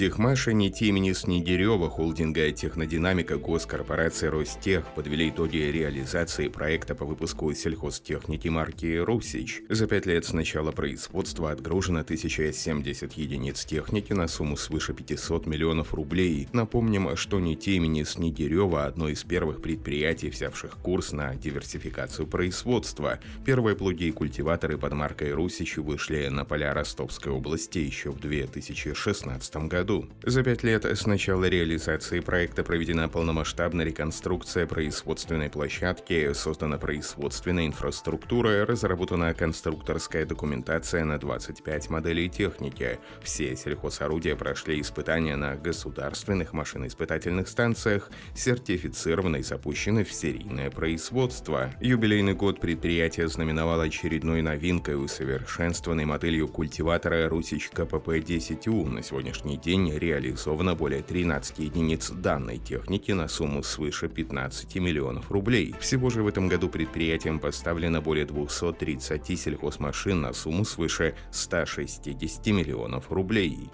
Техмаша НИТИ имени Снегирева, холдинга «Технодинамика», госкорпорация «Ростех» подвели итоги реализации проекта по выпуску сельхозтехники марки «Русич». За пять лет с начала производства отгружено 1070 единиц техники на сумму свыше 500 миллионов рублей. Напомним, что НИТИ имени Снегирева – одно из первых предприятий, взявших курс на диверсификацию производства. Первые плуги и культиваторы под маркой «Русич» вышли на поля Ростовской области еще в 2016 году году. За пять лет с начала реализации проекта проведена полномасштабная реконструкция производственной площадки, создана производственная инфраструктура, разработана конструкторская документация на 25 моделей техники. Все сельхозорудия прошли испытания на государственных машиноиспытательных станциях, сертифицированы и запущены в серийное производство. Юбилейный год предприятия знаменовал очередной новинкой усовершенствованной моделью культиватора Русич КПП-10У. На сегодняшний день день реализовано более 13 единиц данной техники на сумму свыше 15 миллионов рублей. Всего же в этом году предприятием поставлено более 230 сельхозмашин на сумму свыше 160 миллионов рублей.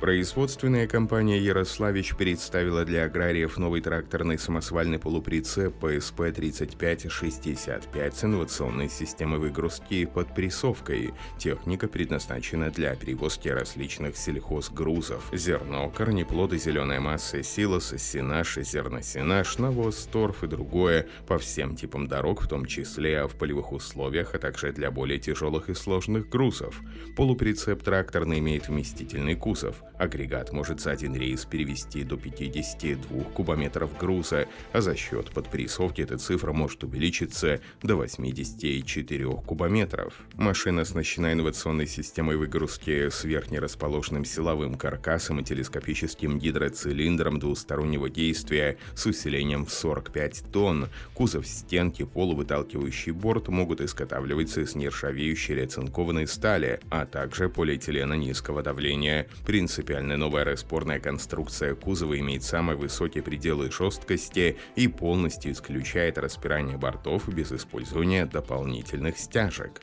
Производственная компания «Ярославич» представила для аграриев новый тракторный самосвальный полуприцеп ПСП-3565 с инновационной системой выгрузки под прессовкой. Техника предназначена для перевозки различных сельхозгрузов. Зерно, корнеплоды, зеленая масса, силос, сенаж, зерносенаж, навоз, торф и другое по всем типам дорог, в том числе в полевых условиях, а также для более тяжелых и сложных грузов. Полуприцеп тракторный имеет вместительный кузов. Агрегат может за один рейс перевести до 52 кубометров груза, а за счет подпрессовки эта цифра может увеличиться до 84 кубометров. Машина оснащена инновационной системой выгрузки с верхнерасположенным силовым каркасом и телескопическим гидроцилиндром двустороннего действия с усилением в 45 тонн. Кузов, стенки, полувыталкивающий борт могут изготавливаться из нержавеющей или оцинкованной стали, а также полиэтилена низкого давления. Принцип Принципиально новая распорная конструкция кузова имеет самые высокие пределы жесткости и полностью исключает распирание бортов без использования дополнительных стяжек.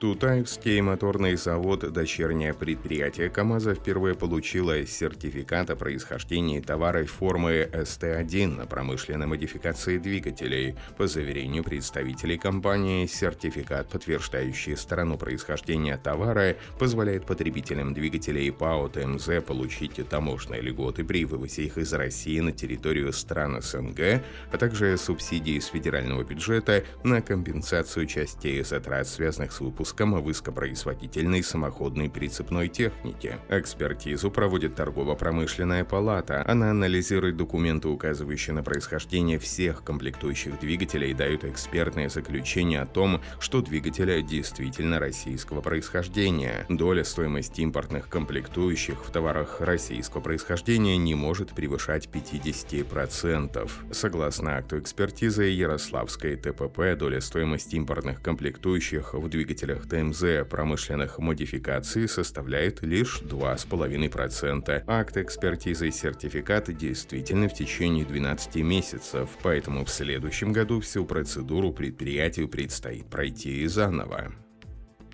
Тутаевский моторный завод, дочернее предприятие КАМАЗа, впервые получило сертификат о происхождении товара формы СТ-1 на промышленной модификации двигателей. По заверению представителей компании, сертификат, подтверждающий страну происхождения товара, позволяет потребителям двигателей ПАО ТМЗ получить таможенные льготы при вывозе их из России на территорию стран СНГ, а также субсидии из федерального бюджета на компенсацию частей затрат, связанных с выпуском выпуском высокопроизводительной самоходной прицепной техники. Экспертизу проводит торгово-промышленная палата. Она анализирует документы, указывающие на происхождение всех комплектующих двигателей и дают экспертное заключение о том, что двигатель действительно российского происхождения. Доля стоимости импортных комплектующих в товарах российского происхождения не может превышать 50%. Согласно акту экспертизы Ярославской ТПП, доля стоимости импортных комплектующих в двигателях двигателях ТМЗ промышленных модификаций составляет лишь 2,5%. Акт экспертизы и сертификат действительно в течение 12 месяцев, поэтому в следующем году всю процедуру предприятию предстоит пройти заново.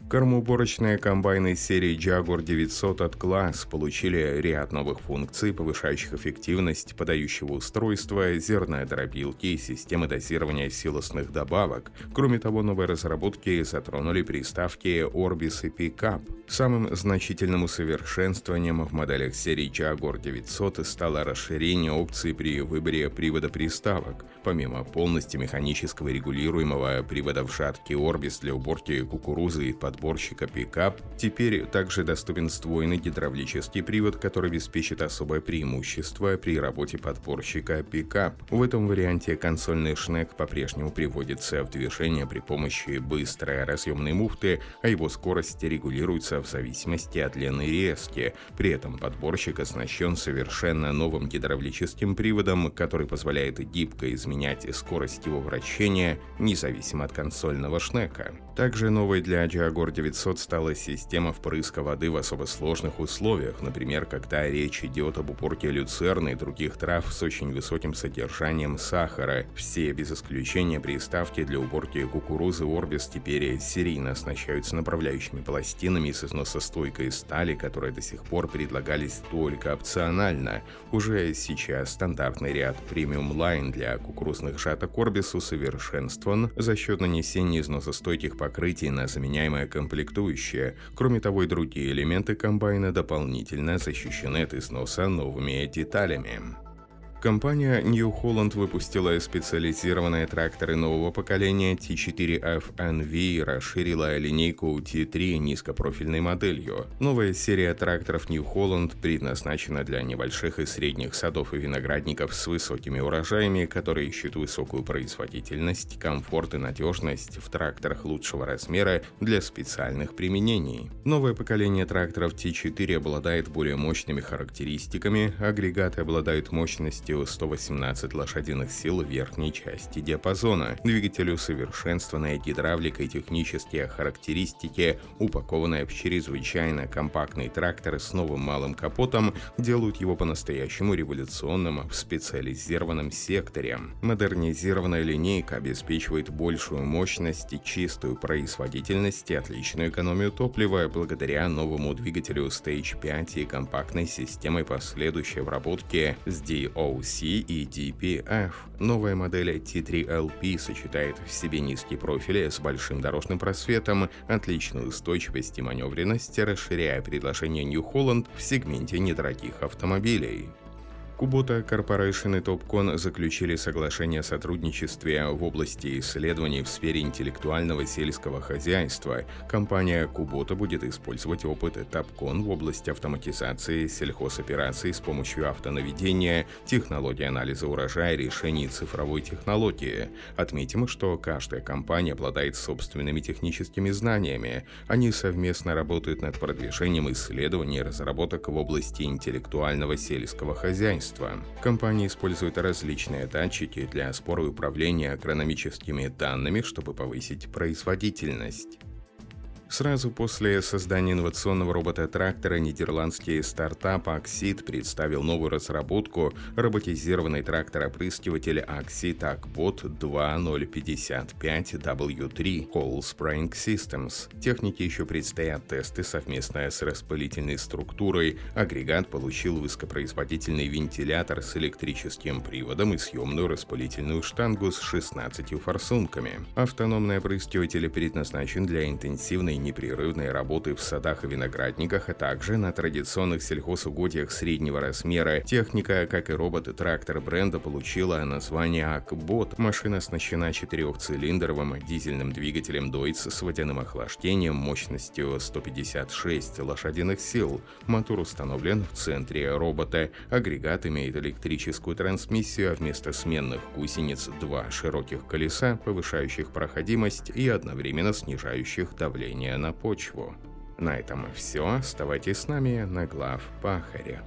Кормоуборочные комбайны серии Jaguar 900 от класс получили ряд новых функций, повышающих эффективность подающего устройства, зернодробилки и системы дозирования силосных добавок. Кроме того, новые разработки затронули приставки Orbis и Pickup. Самым значительным усовершенствованием в моделях серии Jaguar 900 стало расширение опций при выборе привода приставок. Помимо полностью механического регулируемого привода в жатке Orbis для уборки кукурузы и под подборщика пикап, теперь также доступен сдвоенный гидравлический привод, который обеспечит особое преимущество при работе подборщика пикап. В этом варианте консольный шнек по-прежнему приводится в движение при помощи быстрой разъемной муфты, а его скорость регулируется в зависимости от длины резки. При этом подборщик оснащен совершенно новым гидравлическим приводом, который позволяет гибко изменять скорость его вращения, независимо от консольного шнека. Также новый для Jaguar Егор 900 стала система впрыска воды в особо сложных условиях, например, когда речь идет об уборке люцерны и других трав с очень высоким содержанием сахара. Все без исключения приставки для уборки кукурузы Орбис теперь серийно оснащаются направляющими пластинами с износостойкой стали, которые до сих пор предлагались только опционально. Уже сейчас стандартный ряд премиум лайн для кукурузных жаток Орбис усовершенствован за счет нанесения износостойких покрытий на заменяемое комплектующее. Кроме того, и другие элементы комбайна дополнительно защищены от износа новыми деталями. Компания New Holland выпустила специализированные тракторы нового поколения T4F NV и расширила линейку T3 низкопрофильной моделью. Новая серия тракторов New Holland предназначена для небольших и средних садов и виноградников с высокими урожаями, которые ищут высокую производительность, комфорт и надежность в тракторах лучшего размера для специальных применений. Новое поколение тракторов T4 обладает более мощными характеристиками, агрегаты обладают мощностью мощностью 118 лошадиных сил в верхней части диапазона. Двигатель усовершенствованная гидравлика и технические характеристики, упакованные в чрезвычайно компактный трактор с новым малым капотом, делают его по-настоящему революционным в специализированном секторе. Модернизированная линейка обеспечивает большую мощность и чистую производительность и отличную экономию топлива благодаря новому двигателю Stage 5 и компактной системой последующей обработки с DOC C и DPF. Новая модель T3LP сочетает в себе низкий профиль с большим дорожным просветом, отличную устойчивость и маневренность, расширяя предложение New Holland в сегменте недорогих автомобилей. Kubota Corporation и Topcon заключили соглашение о сотрудничестве в области исследований в сфере интеллектуального сельского хозяйства. Компания Kubota будет использовать опыт Topcon в области автоматизации сельхозопераций с помощью автонаведения, технологии анализа урожая, решений цифровой технологии. Отметим, что каждая компания обладает собственными техническими знаниями. Они совместно работают над продвижением исследований и разработок в области интеллектуального сельского хозяйства хозяйства. Компания использует различные датчики для спора управления агрономическими данными, чтобы повысить производительность. Сразу после создания инновационного робота-трактора нидерландский стартап Axit представил новую разработку роботизированный трактор-опрыскиватель Axit Acbot 2055W3 Cold Spring Systems. Технике еще предстоят тесты совместно с распылительной структурой. Агрегат получил высокопроизводительный вентилятор с электрическим приводом и съемную распылительную штангу с 16 форсунками. Автономный опрыскиватель предназначен для интенсивной непрерывной работы в садах и виноградниках, а также на традиционных сельхозугодьях среднего размера. Техника, как и робот-трактор бренда, получила название Акбот. Машина оснащена четырехцилиндровым дизельным двигателем Deutz с водяным охлаждением мощностью 156 лошадиных сил. Мотор установлен в центре робота. Агрегат имеет электрическую трансмиссию, а вместо сменных гусениц два широких колеса, повышающих проходимость и одновременно снижающих давление на почву. На этом все. Оставайтесь с нами на глав Пахаре.